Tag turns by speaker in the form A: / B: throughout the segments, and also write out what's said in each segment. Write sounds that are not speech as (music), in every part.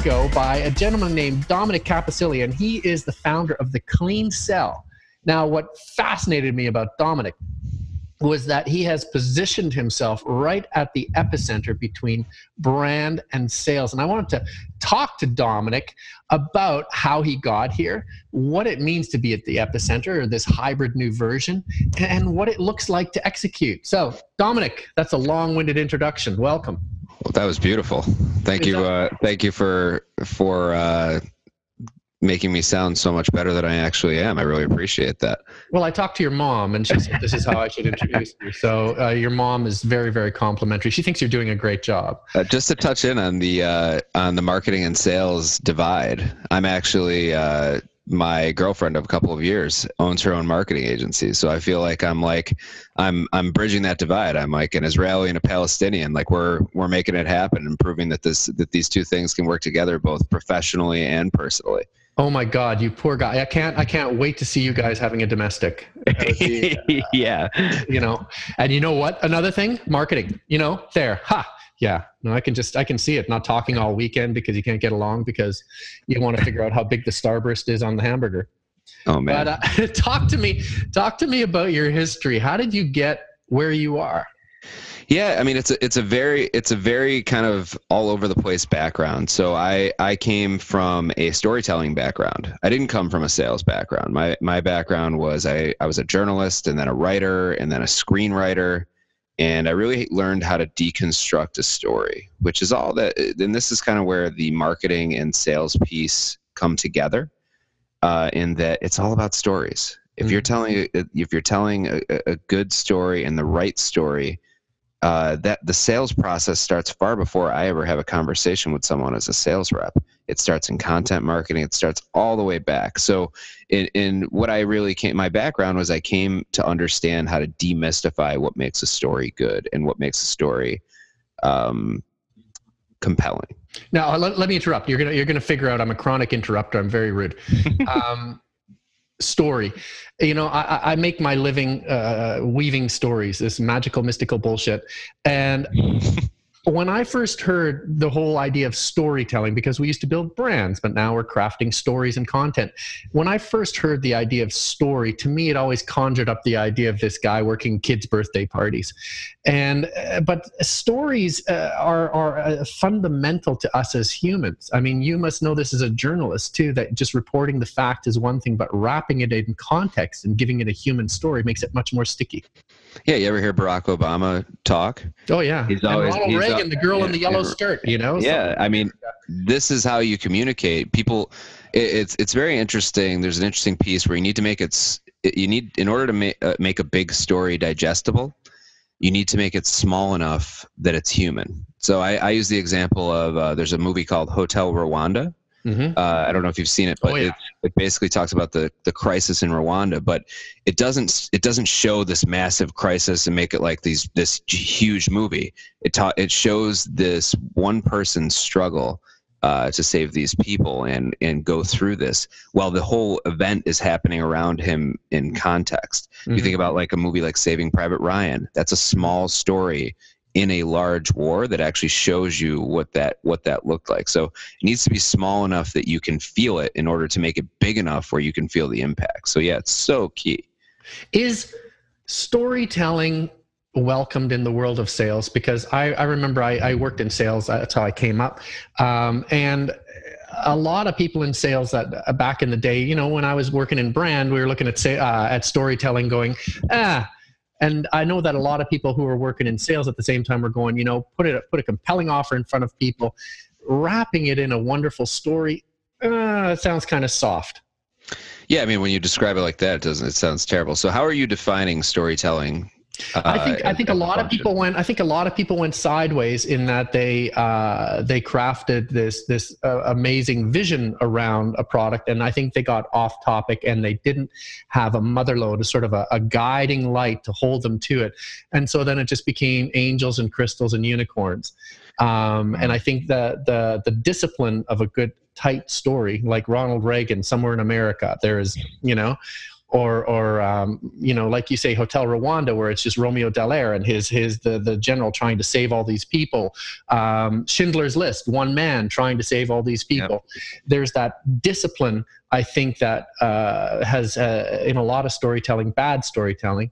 A: ago by a gentleman named Dominic Capicilli, and he is the founder of the Clean Sell. Now, what fascinated me about Dominic was that he has positioned himself right at the epicenter between brand and sales. And I wanted to talk to Dominic about how he got here, what it means to be at the epicenter or this hybrid new version, and what it looks like to execute. So, Dominic, that's a long winded introduction. Welcome.
B: Well, that was beautiful. Thank you. Uh, thank you for for uh, making me sound so much better than I actually am. I really appreciate that.
A: Well, I talked to your mom, and she said this is how I should introduce you. So uh, your mom is very, very complimentary. She thinks you're doing a great job.
B: Uh, just to touch in on the uh, on the marketing and sales divide, I'm actually uh, my girlfriend of a couple of years owns her own marketing agency. So i feel like i'm like i'm i'm bridging that divide. I'm like an israeli and a palestinian. Like we're we're making it happen and proving that this that these two things can work together both professionally and personally.
A: Oh my God, you poor guy! I can't, I can't wait to see you guys having a domestic. (laughs)
B: yeah,
A: you know, and you know what? Another thing, marketing. You know, there, ha, yeah. No, I can just, I can see it. Not talking all weekend because you can't get along because you want to figure out how big the starburst is on the hamburger.
B: Oh man!
A: But uh, (laughs) talk to me, talk to me about your history. How did you get where you are?
B: Yeah, I mean it's a it's a very it's a very kind of all over the place background. So I I came from a storytelling background. I didn't come from a sales background. My my background was I I was a journalist and then a writer and then a screenwriter and I really learned how to deconstruct a story, which is all that and this is kind of where the marketing and sales piece come together. Uh, in that it's all about stories. If you're mm-hmm. telling if you're telling a, a good story and the right story, uh, that the sales process starts far before I ever have a conversation with someone as a sales rep. It starts in content marketing. It starts all the way back. So, in, in what I really came, my background was I came to understand how to demystify what makes a story good and what makes a story um, compelling.
A: Now, let, let me interrupt. You're gonna you're gonna figure out I'm a chronic interrupter. I'm very rude. (laughs) Um, story. You know, I, I make my living uh, weaving stories, this magical, mystical bullshit. And (laughs) when I first heard the whole idea of storytelling, because we used to build brands, but now we're crafting stories and content. When I first heard the idea of story, to me, it always conjured up the idea of this guy working kids' birthday parties. And, uh, but stories uh, are, are uh, fundamental to us as humans. I mean, you must know this as a journalist too, that just reporting the fact is one thing, but wrapping it in context and giving it a human story makes it much more sticky.
B: Yeah, you ever hear Barack Obama talk?
A: Oh yeah,
B: he's always
A: and Ronald Reagan, the girl yeah, in the yellow skirt. You know.
B: Yeah, I mean, this is how you communicate. People, it, it's it's very interesting. There's an interesting piece where you need to make it. You need in order to make uh, make a big story digestible. You need to make it small enough that it's human. So I, I use the example of uh, there's a movie called Hotel Rwanda Mm-hmm. Uh, I don't know if you've seen it, but oh, yeah. it, it basically talks about the, the crisis in Rwanda, but it doesn't it doesn't show this massive crisis and make it like these this huge movie. It ta- it shows this one person's struggle uh, to save these people and and go through this while the whole event is happening around him in context. Mm-hmm. You think about like a movie like Saving Private Ryan. That's a small story in a large war that actually shows you what that what that looked like. So it needs to be small enough that you can feel it in order to make it big enough where you can feel the impact. So yeah, it's so key.
A: Is storytelling welcomed in the world of sales? Because I, I remember I, I worked in sales. That's how I came up, um, and a lot of people in sales that uh, back in the day, you know, when I was working in brand, we were looking at say, uh, at storytelling, going ah and I know that a lot of people who are working in sales at the same time are going, you know, put it put a compelling offer in front of people, wrapping it in a wonderful story. Uh, it sounds kind of soft.
B: Yeah, I mean, when you describe it like that, it doesn't. It sounds terrible. So, how are you defining storytelling
A: uh, I think I think a lot of people went. I think a lot of people went sideways in that they uh, they crafted this this uh, amazing vision around a product, and I think they got off topic and they didn't have a motherlode, a sort of a, a guiding light to hold them to it, and so then it just became angels and crystals and unicorns. Um, and I think the the the discipline of a good tight story, like Ronald Reagan, somewhere in America, there is you know or or um, you know like you say hotel rwanda where it's just romeo dallaire and his his the the general trying to save all these people. Um, schindler's list one man trying to save all these people. Yep. there's that discipline i think that uh, has uh, in a lot of storytelling bad storytelling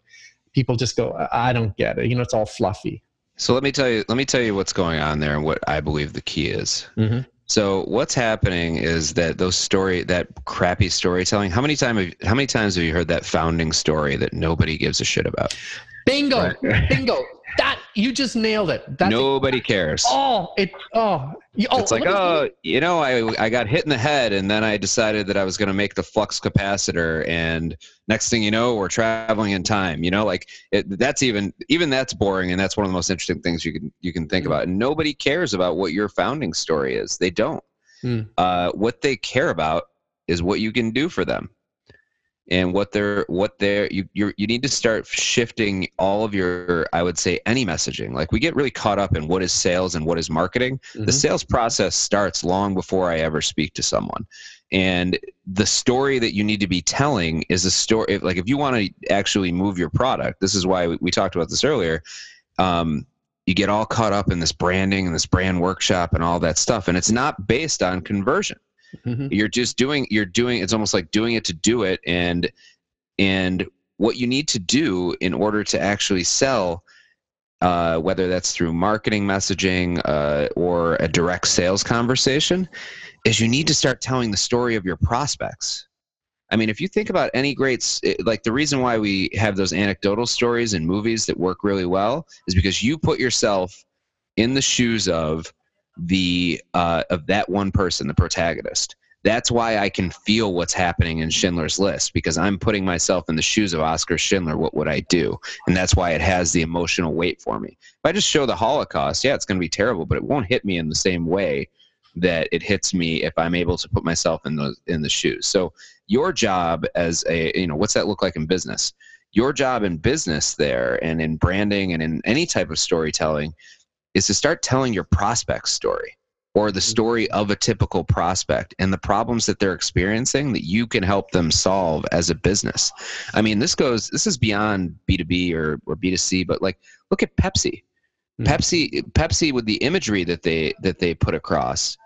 A: people just go i don't get it. You know it's all fluffy.
B: So let me tell you let me tell you what's going on there and what i believe the key is. Mm-hmm. So what's happening is that those story that crappy storytelling. How many time how many times have you heard that founding story that nobody gives a shit about?
A: Bingo, right. bingo. That you just nailed it.
B: That's Nobody cares.
A: Oh, it. Oh,
B: oh it's like oh, you know, I I got hit in the head, and then I decided that I was going to make the flux capacitor, and next thing you know, we're traveling in time. You know, like it, that's even even that's boring, and that's one of the most interesting things you can you can think mm. about. And nobody cares about what your founding story is. They don't. Mm. Uh, what they care about is what you can do for them and what they're what they're you you you need to start shifting all of your i would say any messaging. Like we get really caught up in what is sales and what is marketing. Mm-hmm. the sales process starts long before i ever speak to someone. And the story that you need to be telling is a story like if you want to actually move your product this is why we, we talked about this earlier um, you get all caught up in this branding and this brand workshop and all that stuff and it's not based on conversion Mm-hmm. You're just doing you're doing it's almost like doing it to do it and and what you need to do in order to actually sell uh, whether that's through marketing messaging uh, or a direct sales conversation is you need to start telling the story of your prospects i mean if you think about any great like the reason why we have those anecdotal stories in movies that work really well is because you put yourself in the shoes of the uh, of that one person, the protagonist. That's why I can feel what's happening in Schindler's List because I'm putting myself in the shoes of Oscar Schindler. What would I do? And that's why it has the emotional weight for me. If I just show the Holocaust, yeah, it's going to be terrible, but it won't hit me in the same way that it hits me if I'm able to put myself in the in the shoes. So your job as a you know what's that look like in business? Your job in business there and in branding and in any type of storytelling is to start telling your prospect story or the mm-hmm. story of a typical prospect and the problems that they're experiencing that you can help them solve as a business. I mean, this goes this is beyond B2B or, or B2C, but like look at Pepsi. Mm-hmm. Pepsi Pepsi with the imagery that they that they put across,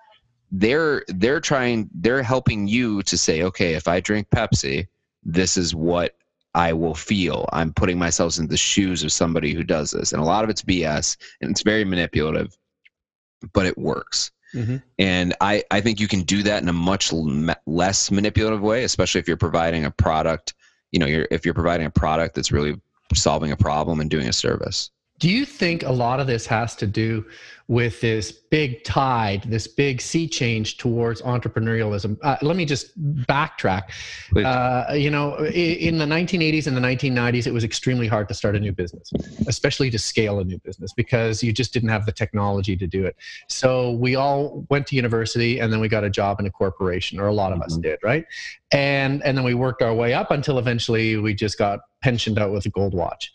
B: they're they're trying they're helping you to say, okay, if I drink Pepsi, this is what I will feel. I'm putting myself in the shoes of somebody who does this. And a lot of it's BS and it's very manipulative, but it works. Mm-hmm. And I, I think you can do that in a much less manipulative way, especially if you're providing a product, you know, you're, if you're providing a product that's really solving a problem and doing a service.
A: Do you think a lot of this has to do with this big tide, this big sea change towards entrepreneurialism? Uh, let me just backtrack. Uh, you know, in the 1980s and the 1990s, it was extremely hard to start a new business, especially to scale a new business because you just didn't have the technology to do it. So we all went to university and then we got a job in a corporation, or a lot of mm-hmm. us did, right? And and then we worked our way up until eventually we just got pensioned out with a gold watch.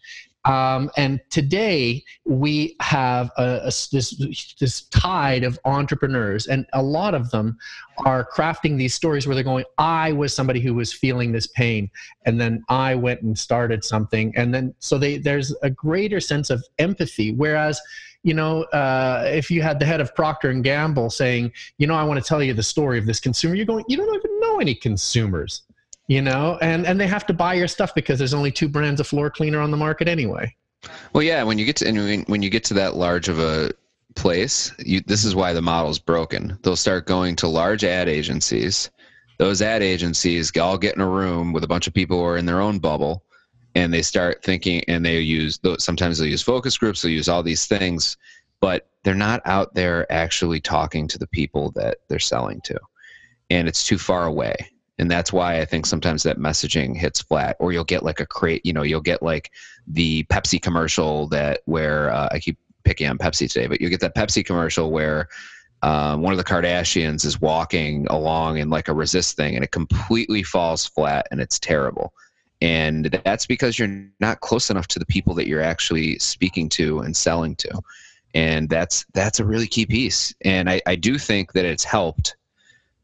A: Um, and today we have a, a, this, this tide of entrepreneurs, and a lot of them are crafting these stories where they're going, I was somebody who was feeling this pain, and then I went and started something. And then so they, there's a greater sense of empathy. Whereas, you know, uh, if you had the head of Procter and Gamble saying, you know, I want to tell you the story of this consumer, you're going, you don't even know any consumers you know? And and they have to buy your stuff because there's only two brands of floor cleaner on the market anyway.
B: Well yeah when you get to and when you get to that large of a place you this is why the model's broken. They'll start going to large ad agencies. Those ad agencies all get in a room with a bunch of people who are in their own bubble and they start thinking and they use sometimes they'll use focus groups they'll use all these things but they're not out there actually talking to the people that they're selling to. And it's too far away and that's why i think sometimes that messaging hits flat or you'll get like a crate you know you'll get like the pepsi commercial that where uh, i keep picking on pepsi today but you get that pepsi commercial where um, one of the kardashians is walking along in like a resist thing and it completely falls flat and it's terrible. And that's because you're not close enough to the people that you're actually speaking to and selling to. And that's that's a really key piece. And i, I do think that it's helped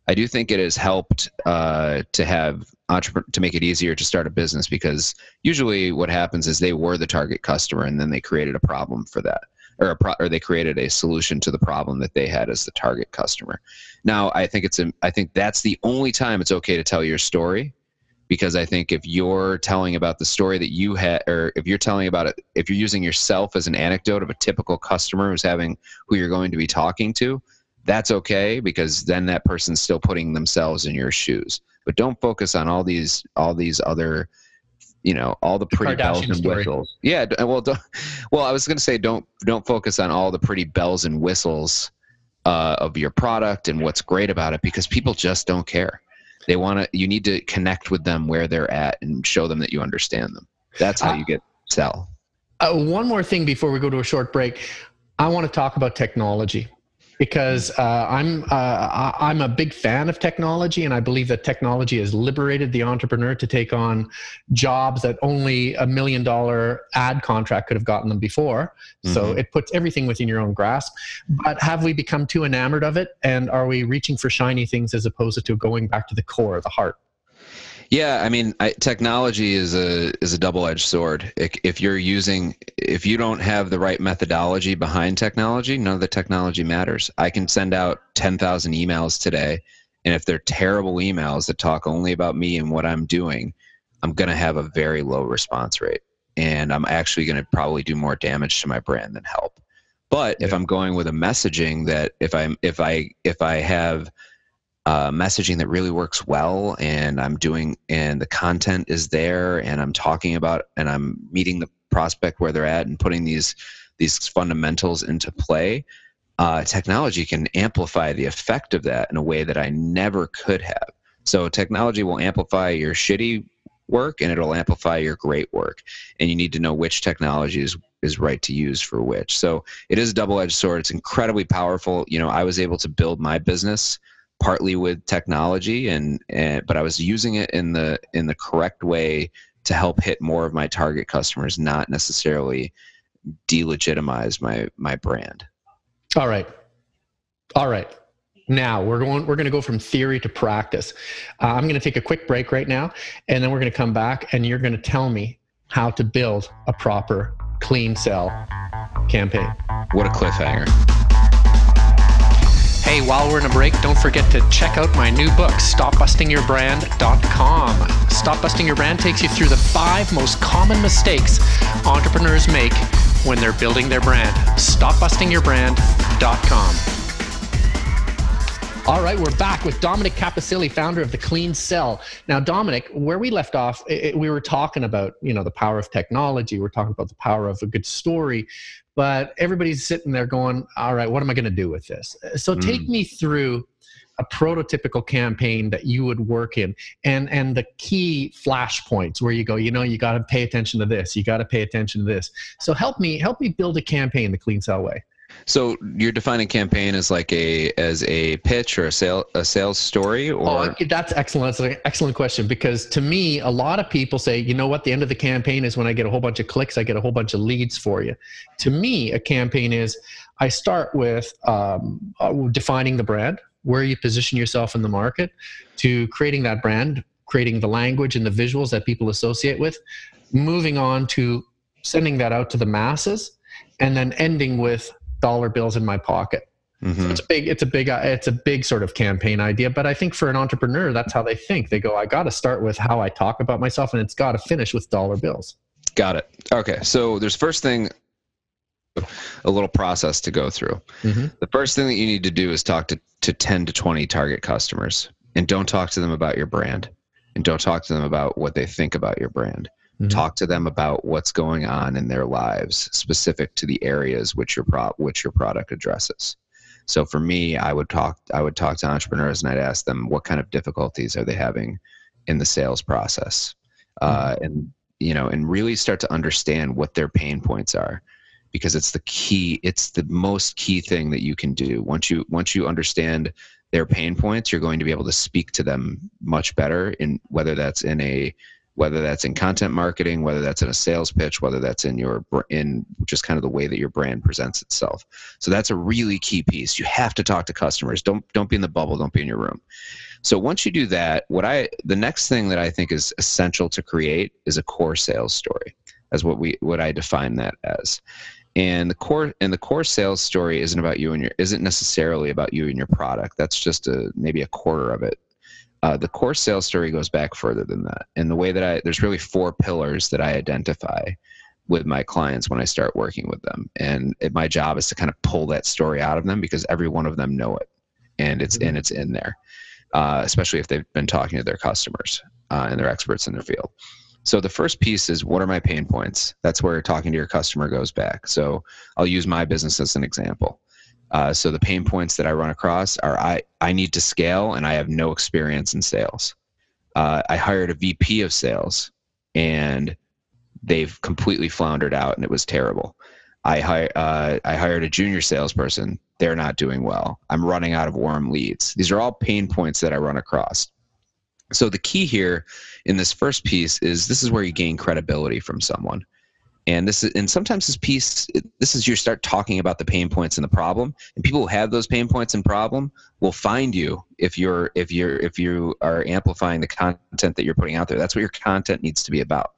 B: I do think it has helped uh, to have entrepreneur to make it easier to start a business because usually what happens is they were the target customer and then they created a problem for that or a pro- or they created a solution to the problem that they had as the target customer. Now, I think it's I think that's the only time it's okay to tell your story because I think if you're telling about the story that you had, or if you're telling about it, if you're using yourself as an anecdote of a typical customer who's having who you're going to be talking to, that's okay because then that person's still putting themselves in your shoes. But don't focus on all these all these other you know all the pretty bells and story. whistles. Yeah, well, don't. well, I was going to say don't don't focus on all the pretty bells and whistles uh, of your product and what's great about it because people just don't care. They want to. You need to connect with them where they're at and show them that you understand them. That's how uh, you get sell.
A: Uh, one more thing before we go to a short break, I want to talk about technology because uh, I'm uh, I'm a big fan of technology, and I believe that technology has liberated the entrepreneur to take on jobs that only a million dollar ad contract could have gotten them before. Mm-hmm. So it puts everything within your own grasp. But have we become too enamored of it, and are we reaching for shiny things as opposed to going back to the core, the heart?
B: Yeah, I mean, I, technology is a is a double edged sword. If you're using, if you don't have the right methodology behind technology, none of the technology matters. I can send out ten thousand emails today, and if they're terrible emails that talk only about me and what I'm doing, I'm going to have a very low response rate, and I'm actually going to probably do more damage to my brand than help. But yeah. if I'm going with a messaging that if I'm if I if I have uh, messaging that really works well and i'm doing and the content is there and i'm talking about and i'm meeting the prospect where they're at and putting these these fundamentals into play uh, technology can amplify the effect of that in a way that i never could have. So technology will amplify your shitty work and it'll amplify your great work and you need to know which technology is is right to use for which. So it is a double-edged sword. It's incredibly powerful. You know i was able to build my business partly with technology and, and but I was using it in the in the correct way to help hit more of my target customers, not necessarily delegitimize my my brand.
A: All right. All right. Now we're going we're going to go from theory to practice. Uh, I'm going to take a quick break right now and then we're going to come back and you're going to tell me how to build a proper clean sell campaign.
B: What a cliffhanger.
A: Hey, while we're in a break, don't forget to check out my new book, StopBustingYourBrand.com. Stop Busting Your Brand takes you through the five most common mistakes entrepreneurs make when they're building their brand. StopBustingYourBrand.com. All right, we're back with Dominic Capasilli, founder of the Clean Sell. Now, Dominic, where we left off, it, we were talking about you know the power of technology. We're talking about the power of a good story, but everybody's sitting there going, all right, what am I going to do with this? So take mm. me through a prototypical campaign that you would work in and and the key flashpoints where you go you know you got to pay attention to this you got to pay attention to this so help me help me build a campaign the clean sell way
B: so you're defining campaign as like a as a pitch or a sale a sales story or oh,
A: that's excellent. That's an excellent question because to me, a lot of people say, you know what, the end of the campaign is when I get a whole bunch of clicks, I get a whole bunch of leads for you. To me, a campaign is I start with um, uh, defining the brand, where you position yourself in the market, to creating that brand, creating the language and the visuals that people associate with, moving on to sending that out to the masses, and then ending with dollar bills in my pocket. Mm-hmm. So it's a big, it's a big, it's a big sort of campaign idea. But I think for an entrepreneur, that's how they think. They go, I got to start with how I talk about myself, and it's got to finish with dollar bills.
B: Got it. Okay, so there's first thing, a little process to go through. Mm-hmm. The first thing that you need to do is talk to to 10 to 20 target customers, and don't talk to them about your brand, and don't talk to them about what they think about your brand. Mm-hmm. Talk to them about what's going on in their lives, specific to the areas which your pro- which your product addresses. So for me, I would talk I would talk to entrepreneurs and I'd ask them what kind of difficulties are they having in the sales process, uh, mm-hmm. and you know, and really start to understand what their pain points are, because it's the key. It's the most key thing that you can do. Once you once you understand their pain points, you're going to be able to speak to them much better in whether that's in a whether that's in content marketing, whether that's in a sales pitch, whether that's in your in just kind of the way that your brand presents itself. So that's a really key piece. You have to talk to customers. Don't don't be in the bubble. Don't be in your room. So once you do that, what I the next thing that I think is essential to create is a core sales story, as what we what I define that as. And the core and the core sales story isn't about you and your isn't necessarily about you and your product. That's just a maybe a quarter of it. Uh, the core sales story goes back further than that. And the way that I there's really four pillars that I identify with my clients when I start working with them. And it, my job is to kind of pull that story out of them because every one of them know it, and it's mm-hmm. and it's in there uh, especially if they've been talking to their customers uh, and they're experts in their field. So the first piece is what are my pain points? That's where talking to your customer goes back. So I'll use my business as an example. Uh, so the pain points that I run across are I, I need to scale and I have no experience in sales. Uh, I hired a VP of sales and they've completely floundered out and it was terrible. I, hi, uh, I hired a junior salesperson they're not doing well. I'm running out of warm leads. These are all pain points that I run across. So the key here in this first piece is this is where you gain credibility from someone. And this is, and sometimes this piece, this is you start talking about the pain points and the problem, and people who have those pain points and problem will find you if you're if you're if you are amplifying the content that you're putting out there. That's what your content needs to be about.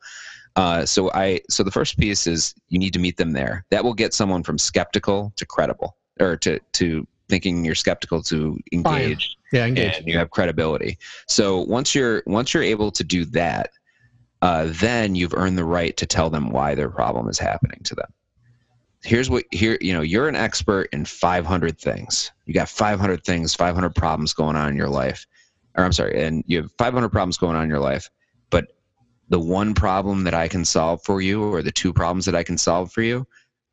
B: Uh, so I so the first piece is you need to meet them there. That will get someone from skeptical to credible or to to thinking you're skeptical to engage.
A: Yeah, engage.
B: And you have credibility. So once you're once you're able to do that, uh, then you've earned the right to tell them why their problem is happening to them. Here's what here you know you're an expert in 500 things. You got 500 things, 500 problems going on in your life. Or I'm sorry, and you have 500 problems going on in your life, but the one problem that I can solve for you, or the two problems that I can solve for you,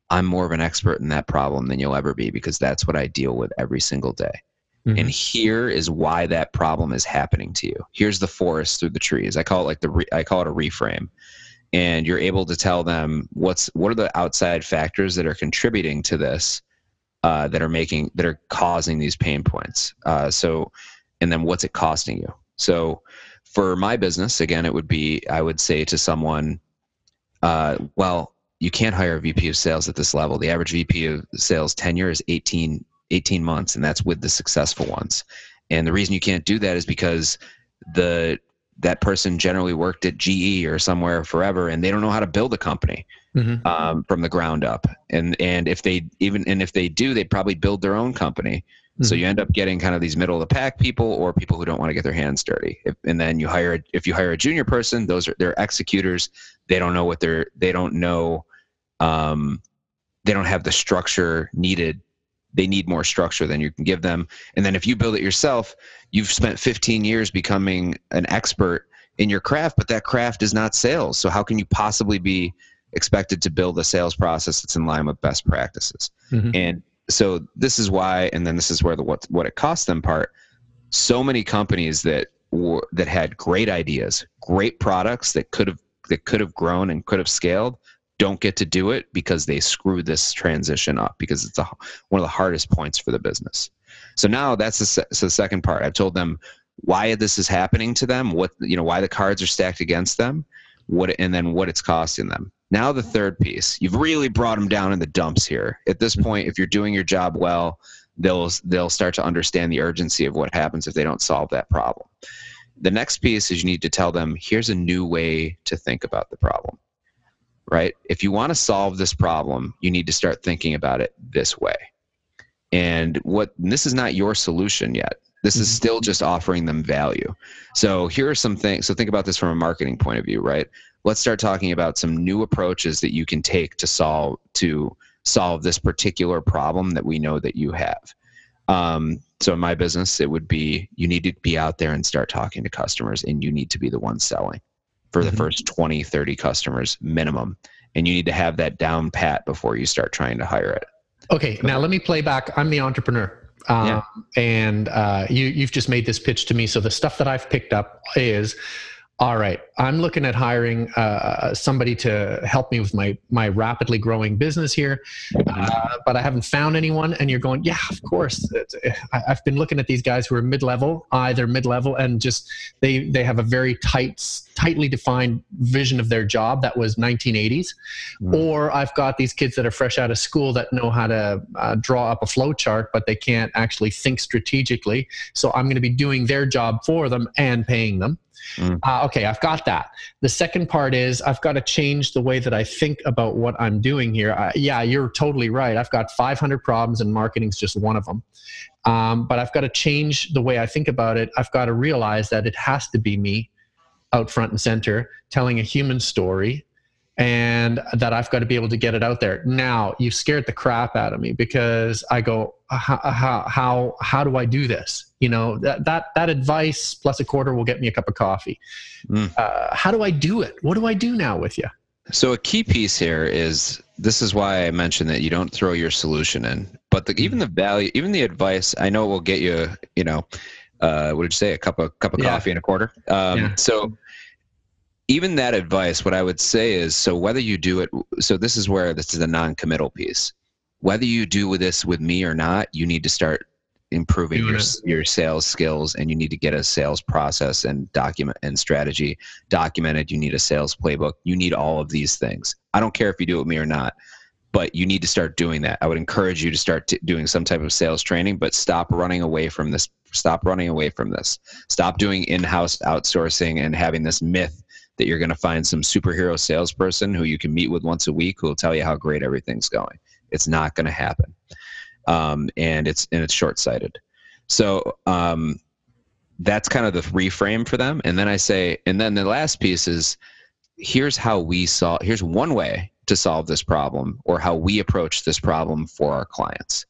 B: I'm more of an expert in that problem than you'll ever be because that's what I deal with every single day. Mm-hmm. And here is why that problem is happening to you. Here's the forest through the trees. I call it like the re- I call it a reframe. And you're able to tell them what's what are the outside factors that are contributing to this, uh, that are making that are causing these pain points. Uh, so, and then what's it costing you? So, for my business, again, it would be I would say to someone, uh, well, you can't hire a VP of sales at this level. The average VP of sales tenure is 18, 18 months, and that's with the successful ones. And the reason you can't do that is because the that person generally worked at GE or somewhere forever, and they don't know how to build a company mm-hmm. um, from the ground up. And and if they even and if they do, they probably build their own company. Mm-hmm. So you end up getting kind of these middle of the pack people or people who don't want to get their hands dirty. If, and then you hire if you hire a junior person, those are they're executors. They don't know what they're they don't know um, they don't have the structure needed they need more structure than you can give them. And then if you build it yourself you've spent 15 years becoming an expert in your craft but that craft is not sales. So how can you possibly be expected to build a sales process that's in line with best practices? Mm-hmm. and so this is why and then this is where the what what it costs them part. So many companies that were that had great ideas great products that could have that could have grown and could have scaled don't get to do it because they screw this transition up because it's a, one of the hardest points for the business. So now that's the, so the second part. I've told them why this is happening to them, what you know, why the cards are stacked against them, what and then what it's costing them. Now the third piece. You've really brought them down in the dumps here. At this point, if you're doing your job well, they'll they'll start to understand the urgency of what happens if they don't solve that problem. The next piece is you need to tell them here's a new way to think about the problem right? If you want to solve this problem, you need to start thinking about it this way. And what and this is not your solution yet. This is mm-hmm. still just offering them value. So here are some things. So think about this from a marketing point of view, right? Let's start talking about some new approaches that you can take to solve to solve this particular problem that we know that you have. Um, so in my business, it would be you need to be out there and start talking to customers, and you need to be the one selling for the mm-hmm. first 20, 30 customers minimum. And you need to have that down pat before you start trying to hire it.
A: Okay, now let me play back. I'm the entrepreneur. Um, yeah. And uh, you, you've just made this pitch to me. So the stuff that I've picked up is all right, I'm looking at hiring uh, somebody to help me with my my rapidly growing business here, uh, but I haven't found anyone. And you're going, yeah, of course. I, have been looking at these guys who are mid level, either mid level, and just they they have a very tight, tightly defined vision of their job that was 1980s, mm. or I've got these kids that are fresh out of school that know how to uh, draw up a flow chart, but they can't actually think strategically. So I'm going to be doing their job for them and paying them. Mm. Uh, okay, I've got that. The second part is I've got to change the way that I think about what I'm doing here. Uh, yeah, you're totally right. I've got 500 problems, and marketing's just one of them. Um, but I've got to change the way I think about it. I've got to realize that it has to be me out front and center telling a human story and that I've got to be able to get it out there. Now, you scared the crap out of me because I go, how, how, how, how do I do this? You know, that, that, that advice plus a quarter will get me a cup of coffee. Mm. Uh, how do I do it? What do I do now with you?
B: So a key piece here is this is why I mentioned that you don't throw your solution in, but the, even the value, even the advice, I know it will get you, you know, uh, what did you say? A cup of cup of yeah. coffee and a quarter. Um, yeah. So even that advice, what I would say is, so whether you do it, so this is where this is a non-committal piece. Whether you do this with me or not, you need to start improving your your sales skills and you need to get a sales process and document and strategy documented. You need a sales playbook. You need all of these things. I don't care if you do it with me or not but you need to start doing that. I would encourage you to start t- doing some type of sales training but stop running away from this stop running away from this. Stop doing in-house outsourcing and having this myth that you're going to find some superhero salesperson who you can meet with once a week who will tell you how great everything's going it's not going to happen um, and it's and it's short sighted. So um, that's kind of the reframe for them. And then I say, and then the last piece is, here's how we solve. Here's one way to solve this problem, or how we approach this problem for our clients.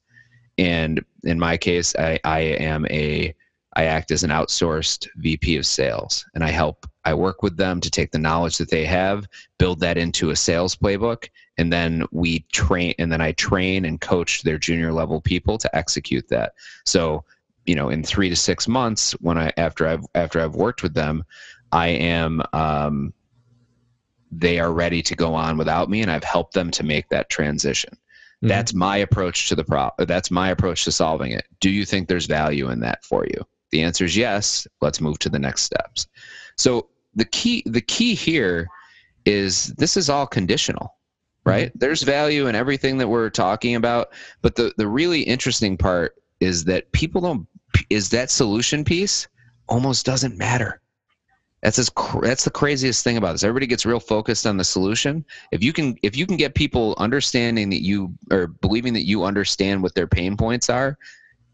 B: And in my case, I, I am a I act as an outsourced VP of sales, and I help. I work with them to take the knowledge that they have, build that into a sales playbook, and then we train and then i train and coach their junior level people to execute that so you know in three to six months when i after i've after i've worked with them i am um, they are ready to go on without me and i've helped them to make that transition mm-hmm. that's my approach to the pro that's my approach to solving it do you think there's value in that for you the answer is yes let's move to the next steps so the key the key here is this is all conditional right? Mm-hmm. There's value in everything that we're talking about, but the the really interesting part is that people don't is that solution piece almost doesn't matter. That's as, that's the craziest thing about this. Everybody gets real focused on the solution. If you can if you can get people understanding that you or believing that you understand what their pain points are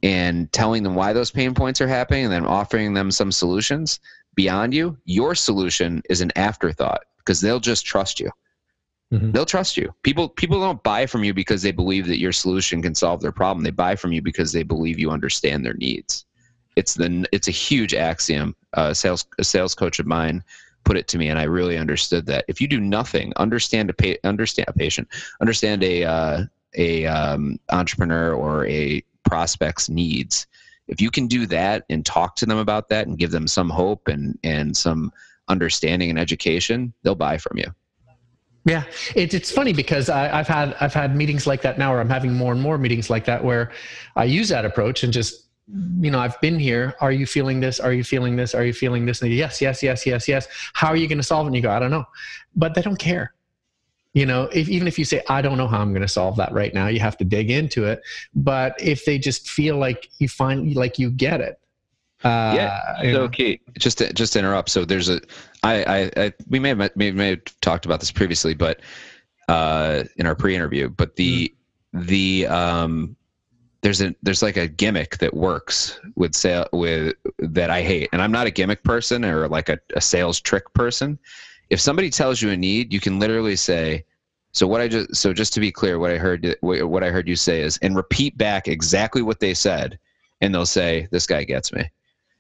B: and telling them why those pain points are happening and then offering them some solutions beyond you, your solution is an afterthought because they'll just trust you. Mm-hmm. They'll trust you. People people don't buy from you because they believe that your solution can solve their problem. They buy from you because they believe you understand their needs. It's the it's a huge axiom. Uh, sales a sales coach of mine put it to me, and I really understood that. If you do nothing, understand a pa- understand a patient, understand a uh, a um, entrepreneur or a prospect's needs. If you can do that and talk to them about that and give them some hope and and some understanding and education, they'll buy from you.
A: Yeah, it's it's funny because I, have had I've had meetings like that now, or I'm having more and more meetings like that where I use that approach and just you know I've been here. Are you feeling this? Are you feeling this? Are you feeling this? And they, yes, yes, yes, yes, yes. How are you going to solve it? And you go, I don't know, but they don't care. You know, if, even if you say, I don't know how I'm going to solve that right now, you have to dig into it. But if they just feel like you find like you get it,
B: uh, yeah. So, okay, just to, just to interrupt. So there's a, I, I, I we may have may, may have talked about this previously, but uh, in our pre-interview, but the mm. the um, there's a there's like a gimmick that works with sale with that I hate, and I'm not a gimmick person or like a, a sales trick person. If somebody tells you a need, you can literally say, so what I just so just to be clear, what I heard what I heard you say is, and repeat back exactly what they said, and they'll say, "This guy gets me."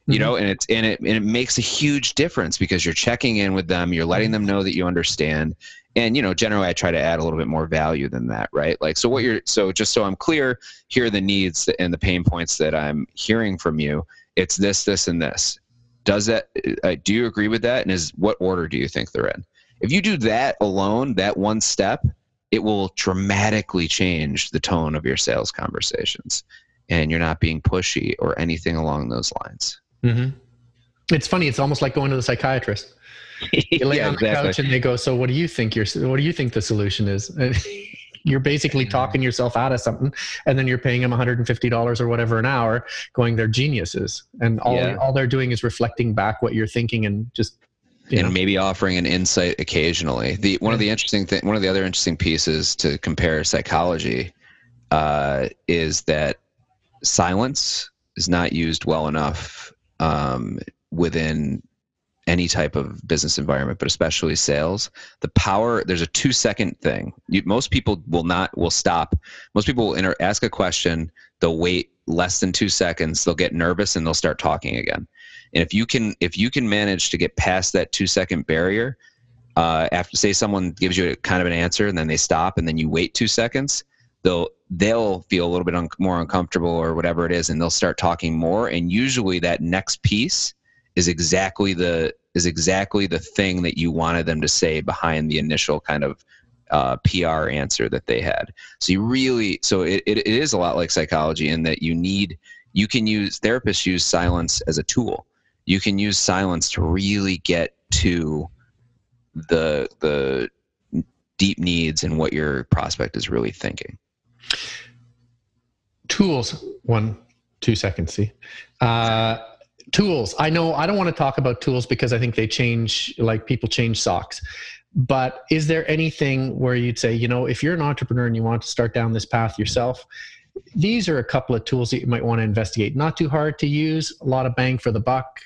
B: you mm-hmm. know and it's and it and it makes a huge difference because you're checking in with them you're letting them know that you understand and you know generally i try to add a little bit more value than that right? Like so what you're so just so i'm clear here are the needs and the pain points that i'm hearing from you. It's this this and this does that uh, do you agree with that? And is what order do you think they're in? If you do that alone that one step it will dramatically change the tone of your sales conversations. And you're not being pushy or anything along those lines.
A: Mm-hmm. it's funny it's almost like going to the psychiatrist. (laughs) You lay
B: Yeah,
A: on the
B: exactly.
A: couch and they go so what do you think your what do you think the solution is (laughs) you're basically talking yourself out of something and then you're paying them $150 or whatever an hour going they're geniuses and all
B: Yeah.
A: all they're doing is reflecting back what you're thinking and just you
B: and
A: know
B: maybe offering an insight occasionally. The one of the interesting thing, one of the other interesting pieces to compare psychology uh, is that silence is not used well enough um, within any type of business environment, but especially sales. The power there's a two second thing. You, most people will not will stop. Most people will inter- ask a question. They'll wait less than two seconds. They'll get nervous and they'll start talking again. And if you can if you can manage to get past that two second barrier, uh, after say someone gives you a kind of an answer and then they stop and then you wait two seconds, they'll they'll feel a little bit un- more uncomfortable or whatever it is, and they'll start talking more. And usually that next piece is exactly the is exactly the thing that you wanted them to say behind the initial kind of uh, PR answer that they had. So you really so it, it, it is a lot like psychology in that you need you can use therapists use silence as a tool. You can use silence to really get to the the deep needs and what your prospect is really thinking.
A: tools one two seconds see uh, tools i know i don't want to talk about tools because i think they change like people change socks but is there anything where you'd say you know if you're an entrepreneur and you want to start down this path yourself these are a couple of tools that you might want to investigate not too hard to use a lot of bang for the buck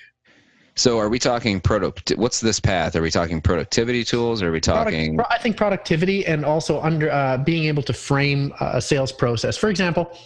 B: So are we talking product what's this path? Are we talking productivity tools? Are we talking
A: Product, I think productivity and also under uh, being able to frame a sales process. For example,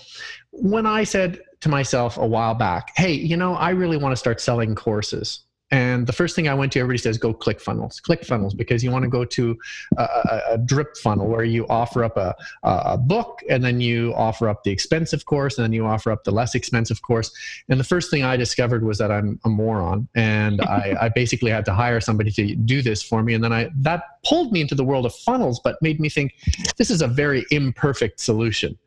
A: when I said to myself a while back, "Hey, you know, I really want to start selling courses," and the first thing I went to, everybody says, "Go click funnels, click funnels," because you want to go to a, a, a drip funnel where you offer up a, a book and then you offer up the expensive course and then you offer up the less expensive course. And the first thing I discovered was that I'm a moron, and I, (laughs) I basically had to hire somebody to do this for me. And then I that pulled me into the world of funnels, but made me think this is a very imperfect solution.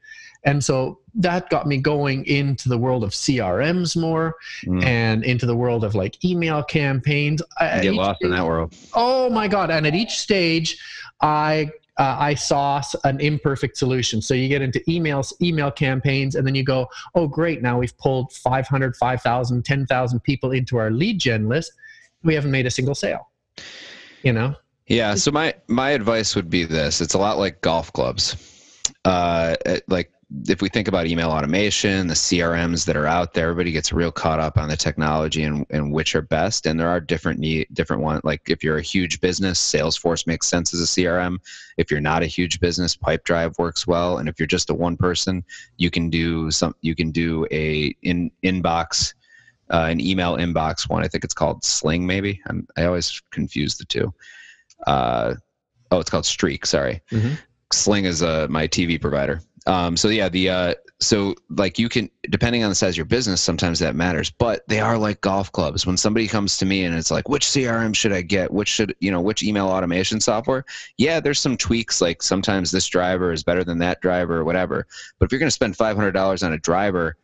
A: And so that got me going into the world of CRMs more
B: Mm.
A: and into the world of like email campaigns. I-
B: You get lost in that world.
A: Oh my God. And at each stage, I uh, I saw an imperfect solution. So you get into emails, email campaigns, and then you go, oh, great. Now we've pulled 500, 5,000, 10,000 people into our lead gen list. We haven't made a single sale. You know?
B: Yeah. So my my advice would be this: it's a lot like golf clubs. Uh, like if we think about email automation, the CRMs that are out there, everybody gets real caught up on the technology and, and which are best. And there are different need, different one. Like if you're a huge business, Salesforce makes sense as a CRM. If you're not a huge business, PipeDrive works well. And if you're just a one person, you can do some. You can do a in inbox. Uh, an email inbox one. I think it's called Sling. Maybe I'm, I always confuse the two. Uh, oh, it's called Streak. Sorry,
A: Mhm.
B: Sling is uh, my TV provider. Um, so yeah, the uh, so like you can depending on the size of your business, sometimes that matters. But they are like golf clubs. When somebody comes to me and it's like, which CRM should I get? Which should you know? Which email automation software? Yeah, there's some tweaks. Like sometimes this driver is better than that driver or whatever. But if you're going to spend five hundred dollars on a driver,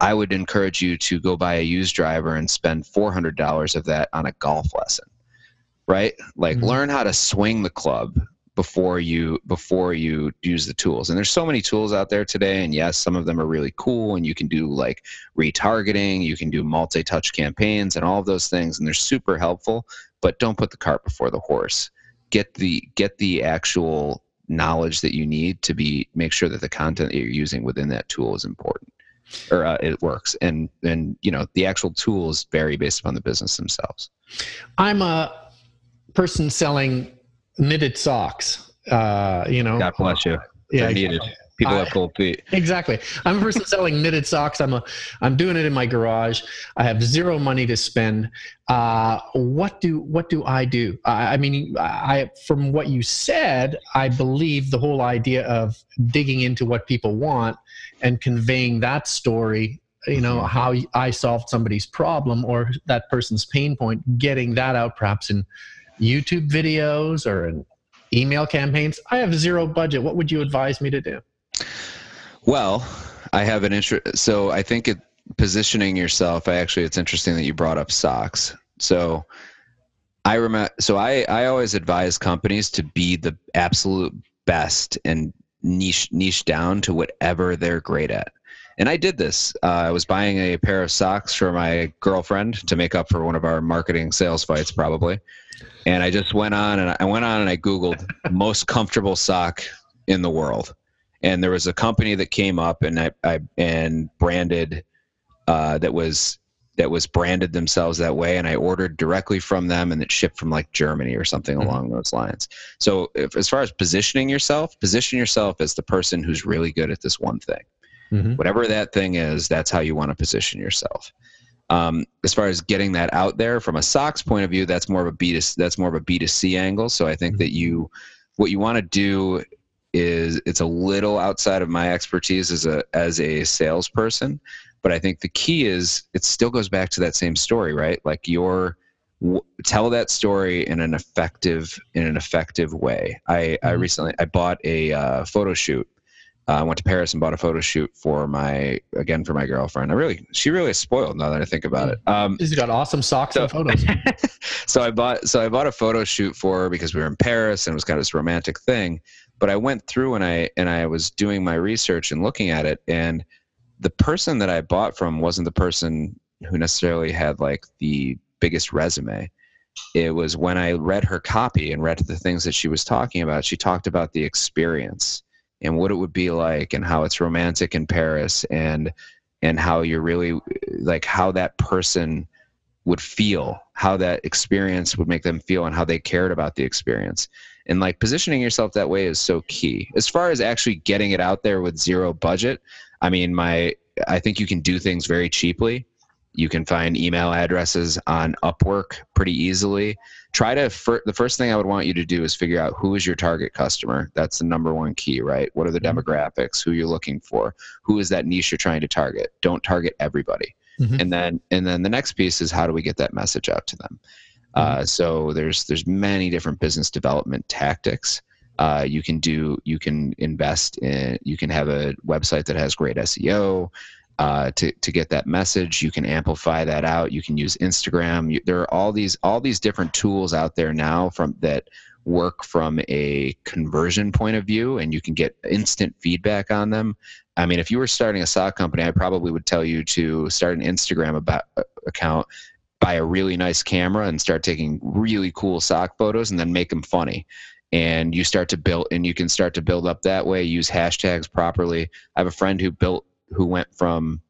B: I would encourage you to go buy a used driver and spend four hundred dollars of that on a golf lesson. Right? Like
A: Mhm.
B: learn how to swing the club before you before you use the tools. And there's so many tools out there today. And yes, some of them are really cool and you can do like retargeting, you can do multi-touch campaigns and all of those things, and they're super helpful, but don't put the cart before the horse. Get the get the actual knowledge that you need to be make sure that the content that you're using within that tool is important or uh, it works and and you know the actual tools vary based upon the business themselves
A: I'm a person selling knitted socks. Uh, you know,
B: god bless you
A: yeah,
B: needed people
A: I-
B: have cold feet
A: exactly. I'm a person selling knitted socks. I'm a, I'm doing it in my garage. I have zero money to spend. Uh, what do, what do I do? I, I mean, I, from what you said, I believe the whole idea of digging into what people want and conveying that story you know how i solved somebody's problem or that person's pain point getting that out perhaps in youtube videos or in email campaigns? I have zero budget. What would you advise me to do?
B: Well i have an interest so i think it positioning yourself i actually it's interesting that you brought up socks. So i remember so i i always advise companies to be the absolute best and niche niche down to whatever they're great at. And I did this. Uh, I was buying a pair of socks for my girlfriend to make up for one of our marketing sales fights, probably. And I just went on and I went on and I Googled (laughs) most comfortable sock in the world. And there was a company that came up and I, I and branded uh, that was that was branded themselves that way and i ordered directly from them and it shipped from like germany or something mm-hmm. along those lines so if, as far as positioning yourself position yourself as the person who's really good at this one thing Mm-hmm. Whatever that thing is, that's how you want to position yourself. Um, as far as getting that out there from a socks point of view, that's more of a B to that's more of a B to C angle. So I think mm-hmm. that you what you want to do is it's a little outside of my expertise as a as a salesperson, but I think the key is it still goes back to that same story, right? Like your tell that story in an effective in an effective way. I, mm-hmm. I recently I bought a uh, photo shoot uh, I went to Paris and bought a photo shoot for my again for my girlfriend. I really she really is spoiled now that I think about it. Um,
A: She's got awesome socks so, and photos. (laughs)
B: so I bought so I bought a photo shoot for her because we were in Paris and it was kind of this romantic thing. But I went through and I and I was doing my research and looking at it and the person that I bought from wasn't the person who necessarily had like the biggest resume. It was when I read her copy and read the things that she was talking about. She talked about the experience and what it would be like and how it's romantic in Paris and and how you're really like how that person would feel, how that experience would make them feel and how they cared about the experience. And like positioning yourself that way is so key. As far as actually getting it out there with zero budget, I mean my I think you can do things very cheaply. You can find email addresses on Upwork pretty easily. Try to, fir- the first thing I would want you to do is figure out who is your target customer. That's the number one key, right? What are the mm-hmm. demographics? Who you're looking for? Who is that niche you're trying to target? Don't target everybody. Mm-hmm. And then, and then the next piece is how do we get that message out to them? Mm-hmm. Uh, so there's there's many different business development tactics. Uh, you can do you can invest in you can have a website that has great SEO uh, to to get that message. You can amplify that out. You can use Instagram. You, there are all these all these different tools out there now from that work from a conversion point of view, and you can get instant feedback on them. I mean, if you were starting a sock company, I probably would tell you to start an Instagram about, uh, account, buy a really nice camera, and start taking really cool sock photos, and then make them funny and you start to build and you can start to build up that way use hashtags properly i have a friend who built who went from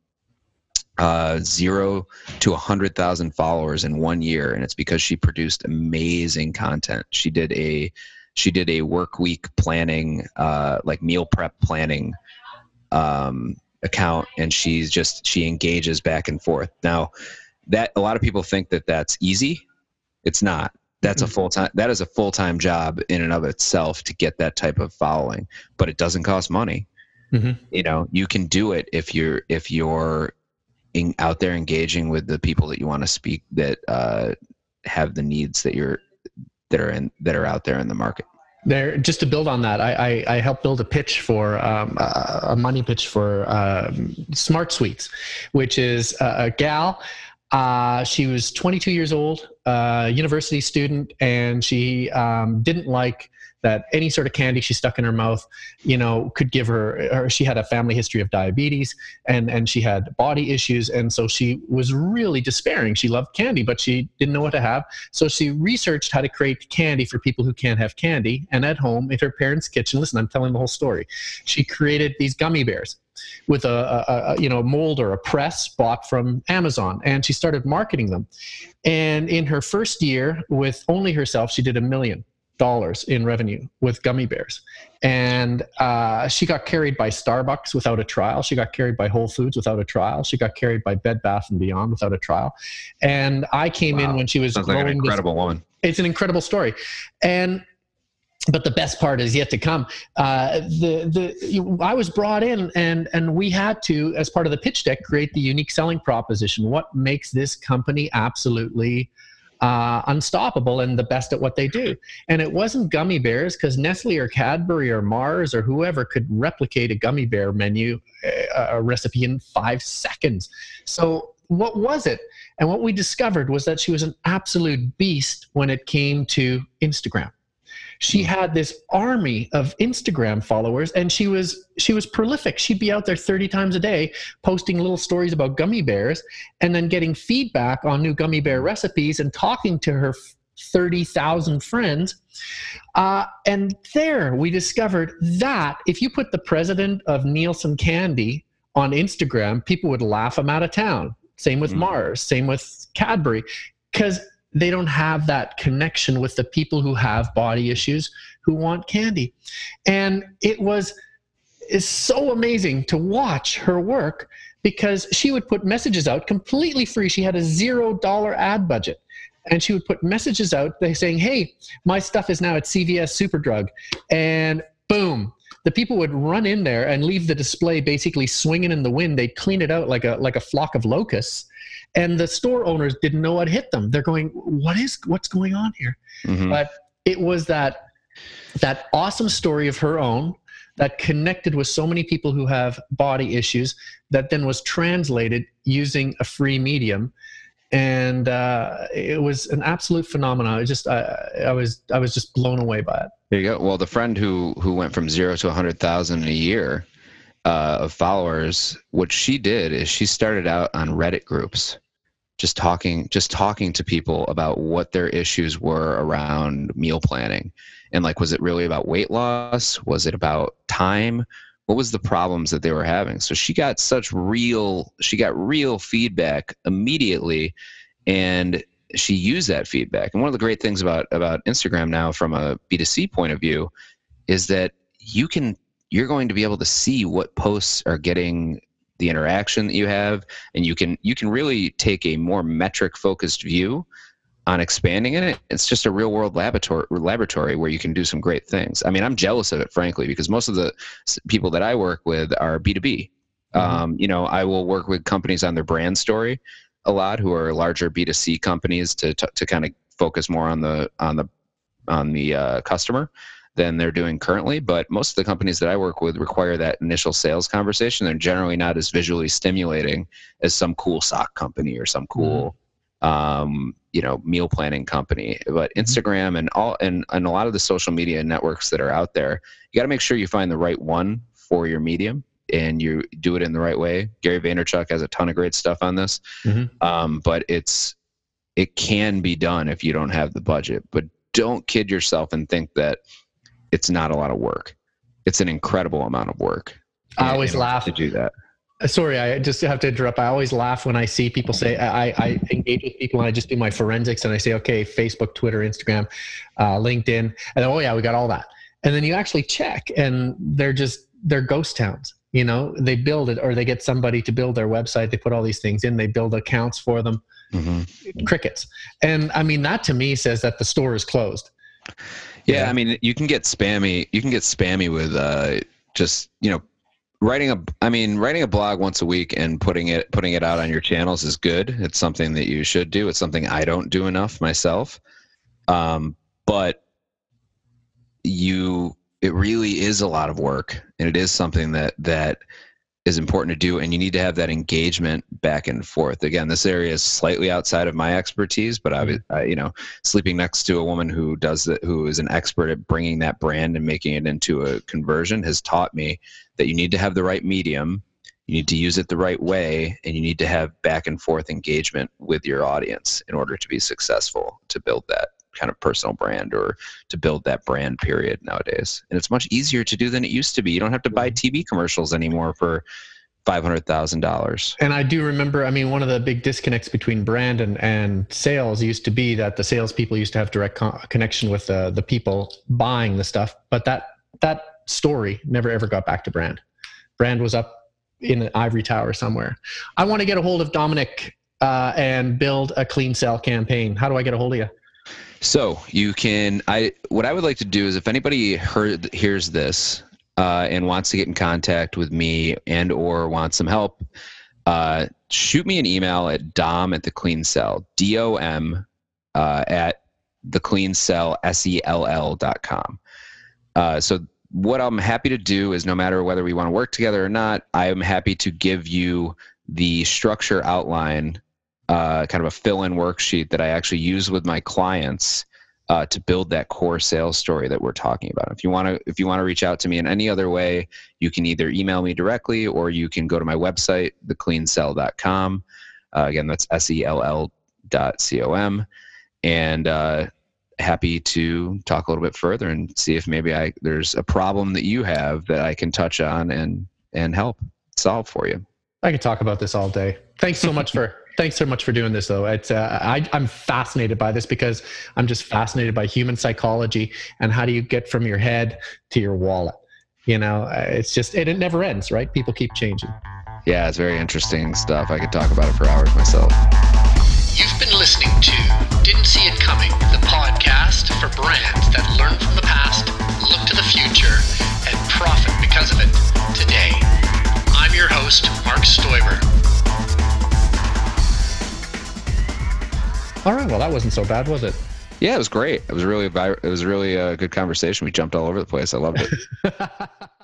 B: uh, zero to a hundred thousand followers in one year, and it's because she produced amazing content. She did a she did a work week planning, uh, like meal prep planning um, account, and she's just she engages back and forth. Now, that a lot of people think that that's easy. It's not. That's a mm-hmm. full time. That is a full time job in and of itself to get that type of following, but it doesn't cost money. Mm-hmm. You know, you can do it if you're if you're in, out there engaging with the people that you want to speak that uh, have the needs that you're that are in that are out there in the market.
A: There, just to build on that, I, I, I helped build a pitch for um, a, money pitch for um, SmartSweets, which is a, a gal. Uh, she was 22 years old, uh, university student, and she um, didn't like that any sort of candy she stuck in her mouth, you know, could give her, or she had a family history of diabetes and, and she had body issues. And so she was really despairing. She loved candy, but she didn't know what to have. So she researched how to create candy for people who can't have candy. And at home in her parents' kitchen, listen, I'm telling the whole story. She created these gummy bears with a, a, a, you know mold or a press bought from Amazon, and she started marketing them. And in her first year, with only herself, she did a million dollars in revenue with gummy bears and uh, she got carried by starbucks without a trial she got carried by whole foods without a trial she got carried by bed bath and beyond without a trial and i came wow. in when she was
B: Sounds like an incredible this, woman
A: it's an incredible story and but the best part is yet to come. Uh, the the I was brought in and and we had to, as part of the pitch deck, create the unique selling proposition. What makes this company absolutely uh, unstoppable and the best at what they do? And it wasn't gummy bears because Nestle or Cadbury or Mars or whoever could replicate a gummy bear menu uh, a recipe in five seconds. So what was it? And what we discovered was that she was an absolute beast when it came to Instagram she had this army of instagram followers and she was she was prolific. She'd be out there 30 times a day posting little stories about gummy bears and then getting feedback on new gummy bear recipes and talking to her 30,000 friends. Uh, and there we discovered that if you put the president of nielsen candy on instagram people would laugh him out of town. Same with mm. mars same with cadbury because they don't have that connection with the people who have body issues who want candy. And it was is so amazing to watch her work because she would put messages out completely free. She had a zero dollar ad budget. And she would put messages out saying, Hey, my stuff is now at CVS Superdrug. And boom, the people would run in there and leave the display basically swinging in the wind. They'd clean it out like a like a flock of locusts and the store owners didn't know what hit them they're going what is what's going on here mm-hmm. but it was that that awesome story of her own that connected with so many people who have body issues that then was translated using a free medium and uh, it was an absolute phenomenon. I just, I, I, was, I was just blown away by it.
B: There you go. Well, the friend who who went from zero to a hundred thousand in a year uh, of followers, what she did is she started out on Reddit groups, just talking just talking to people about what their issues were around meal planning. And like was it really about weight loss? Was it about time? What was the problems that they were having? So she got such real she got real feedback immediately and she used that feedback. And one of the great things about about instagram now from a b2c point of view is that you can you're going to be able to see what posts are getting the interaction that you have and you can you can really take a more metric focused view on expanding in it. It's just a real world laboratory laboratory where you can do some great things. I mean i'm jealous of it frankly because most of the people that i work with are b2b mm-hmm. um, you know i will work with companies on their brand story a lot who are larger b2c companies to to, to kind of focus more on the on the on the uh, customer than they're doing currently. But most of the companies that I work with require that initial sales conversation. They're generally not as visually stimulating as some cool sock company or some cool, mm-hmm. um, you know, meal planning company. But mm-hmm. Instagram and all and, and a lot of the social media networks that are out there, you got to make sure you find the right one for your medium and you do it in the right way. Gary Vaynerchuk has a ton of great stuff on this, mm-hmm. um, but it's it can be done if you don't have the budget. But don't kid yourself and think that it's not a lot of work. It's an incredible amount of work.
A: I always laugh
B: to do that.
A: Uh, sorry, I just have to interrupt. I always laugh when I see people say I, I engage with people and I just do my forensics and I say, okay, Facebook, Twitter, Instagram, uh, LinkedIn, and then, oh yeah, we got all that. And then you actually check, and they're just they're ghost towns. You know, they build it or they get somebody to build their website. They put all these things in. They build accounts for them. Mm-hmm. Crickets. And I mean, that to me says that the store is closed.
B: Yeah, yeah, I mean, you can get spammy. You can get spammy with uh, just you know writing a. I mean, writing a blog once a week and putting it putting it out on your channels is good. It's something that you should do. It's something I don't do enough myself. Um, but you, it really is a lot of work, and it is something that that is important to do and you need to have that engagement back and forth again this area is slightly outside of my expertise but I, mm-hmm. I you know sleeping next to a woman who does that who is an expert at bringing that brand and making it into a conversion has taught me that you need to have the right medium you need to use it the right way and you need to have back and forth engagement with your audience in order to be successful to build that kind of personal brand or to build that brand period nowadays. And it's much easier to do than it used to be. You don't have to buy mm-hmm. TV commercials anymore for five hundred thousand dollars.
A: And I do remember. I mean, one of the big disconnects between brand and, and sales used to be that the salespeople used to have direct con- connection with the the people buying the stuff, but that that story never ever got back to brand. Brand was up in an ivory tower somewhere. I want to get a hold of Dominic uh, and build a clean sell campaign. How do I get a hold of you?
B: So you can I what I would like to do is if anybody heard hears this uh, and wants to get in contact with me and or wants some help, uh, shoot me an email at dom at the clean sell d o m uh, at the clean sell s e l l dot com. Uh, so what I'm happy to do is no matter whether we want to work together or not, I am happy to give you the structure outline, uh, kind of a fill-in worksheet that I actually use with my clients uh, to build that core sales story that we're talking about. If you want to, if you want to reach out to me in any other way, you can either email me directly or you can go to my website, thecleansell.com. Uh, again, that's s-e-l-l dot c-o-m, and uh, happy to talk a little bit further and see if maybe I there's a problem that you have that I can touch on and and help solve for you.
A: I could talk about this all day. Thanks so much for thanks so much for doing this though. It's uh, I I'm fascinated by this because I'm just fascinated by human psychology and how do you get from your head to your wallet. You know, it's just it, it never ends, right? People keep changing.
B: Yeah, it's very interesting stuff. I could talk about it for hours myself.
A: All right, well that wasn't so bad, was it?
B: Yeah, it was great. It was really it was really a good conversation. We jumped all over the place. I loved it. (laughs)